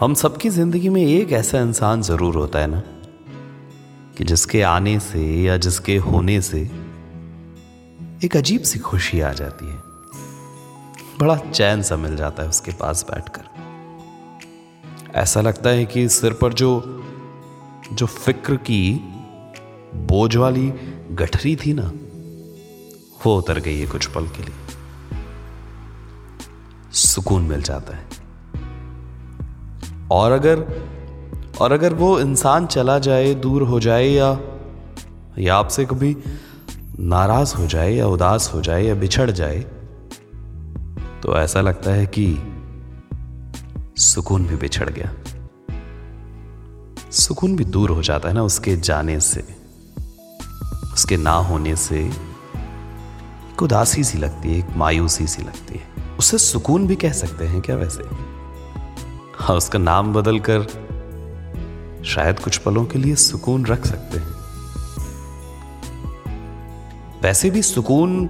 हम सबकी ज़िंदगी में एक ऐसा इंसान ज़रूर होता है ना? कि जिसके आने से या जिसके होने से एक अजीब सी खुशी आ जाती है। बड़ा चैन सा मिल जाता है उसके पास बैठकर। ऐसा लगता है कि सिर पर जो जो फ़िक्र की बोझ वाली गठरी थी ना, वो उतर गई है कुछ पल के लिए। सुकून मिल जाता है। और अगर और अगर वो इंसान चला जाए, दूर हो जाए या या आपसे कभी नाराज़ हो जाए या उदास हो जाए या बिछड़ जाए तो ऐसा लगता है कि सुकून भी बिछड़ गया। सुकून भी दूर हो जाता है ना उसके जाने से, उसके ना होने से। एक उदासी सी लगती है, एक मायूसी सी लगती है। उसे सुकून भी कह सकते हैं क्या वैसे? हाँ उसका नाम बदलकर शायद कुछ पलों के लिए सुकून रख सकते हैं। वैसे भी सुकून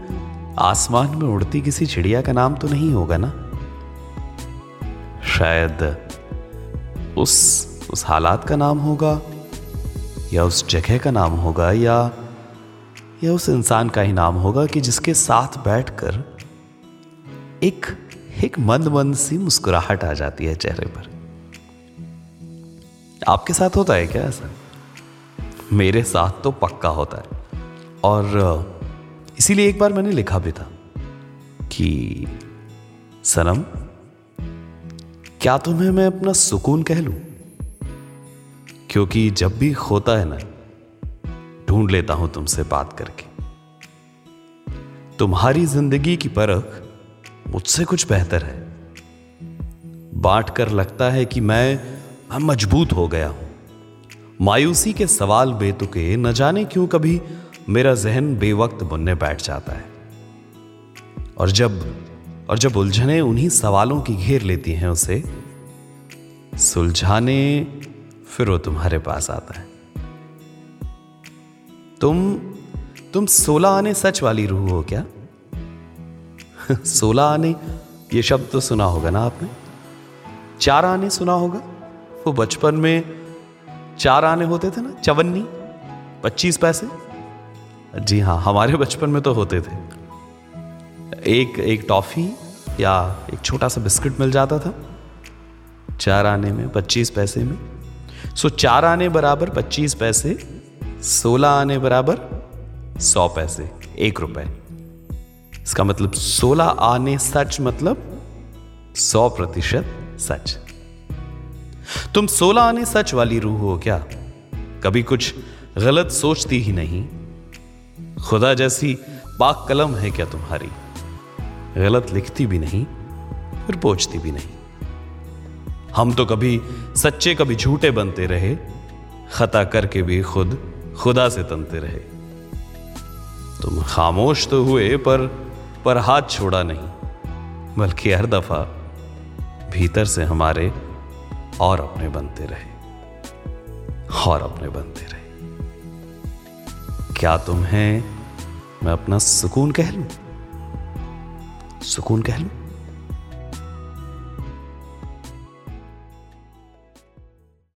आसमान में उड़ती किसी चिड़िया का नाम तो नहीं होगा ना? शायद उस उस हालात का नाम होगा, या उस जगह का नाम होगा, या या उस इंसान का ही नाम होगा कि जिसके साथ बैठकर एक एक मंद मंद सी मुस्कुराहट आ जाती है चेहरे पर। आपके साथ होता है क्या ऐसा? मेरे साथ तो पक्का होता है। और इसीलिए एक बार मैंने लिखा भी था कि, सनम, क्या तुम्हें मैं अपना सुकून कह लूँ? क्योंकि जब भी होता है ना, ढूंढ लेता हूँ तुमसे बात करके। तुम्हारी ज़िंदगी की परख मुझसे कुछ बेहतर है। बांट कर लगता है कि मैं मैं मज़बूत हो गया हूँ। मायूसी के सवाल बेतुके न जाने क्यों कभी मेरा जहन बेवक्त बुनने बैठ जाता है। और जब और जब उलझने उन्हीं सवालों की घेर लेती हैं उसे, सुलझाने फिर वो तुम्हारे पास आता है। तुम तुम सोलह आने सच वाली रूह हो क्या? सोलह आने, ये शब्द तो सुना होगा ना आपने? चार आने सुना होगा? वो बचपन में चार आने होते थे ना? चवन्नी? पच्चीस पैसे? जी हाँ हमारे बचपन में तो होते थे। एक एक टॉफी या एक छोटा सा बिस्किट मिल जाता था, चार आने में, पच्चीस पैसे में। सो चार आने बराबर पच्चीस पैसे, सोलह आने बराबर सौ पैसे, एक रुपए। इसका मतलब सोलह आने सच मतलब सौ प्रतिशत सच। तुम सोलह आने सच वाली रूह हो क्या? कभी कुछ गलत सोचती ही नहीं। खुदा जैसी पाक कलम है क्या तुम्हारी? गलत लिखती भी नहीं, फिर पोचती भी नहीं। हम तो कभी सच्चे, कभी झूठे बनते रहे। खता करके भी खुद खुदा से तनते रहे। तुम खामोश तो हुए, पर पर हाथ छोड़ा नहीं, बल्कि हर दफ़ा भीतर से हमारे और अपने बनते रहे। और अपने बनते रहे। क्या तुम्हें मैं अपना सुकून कह लू? सुकून कह लूँ?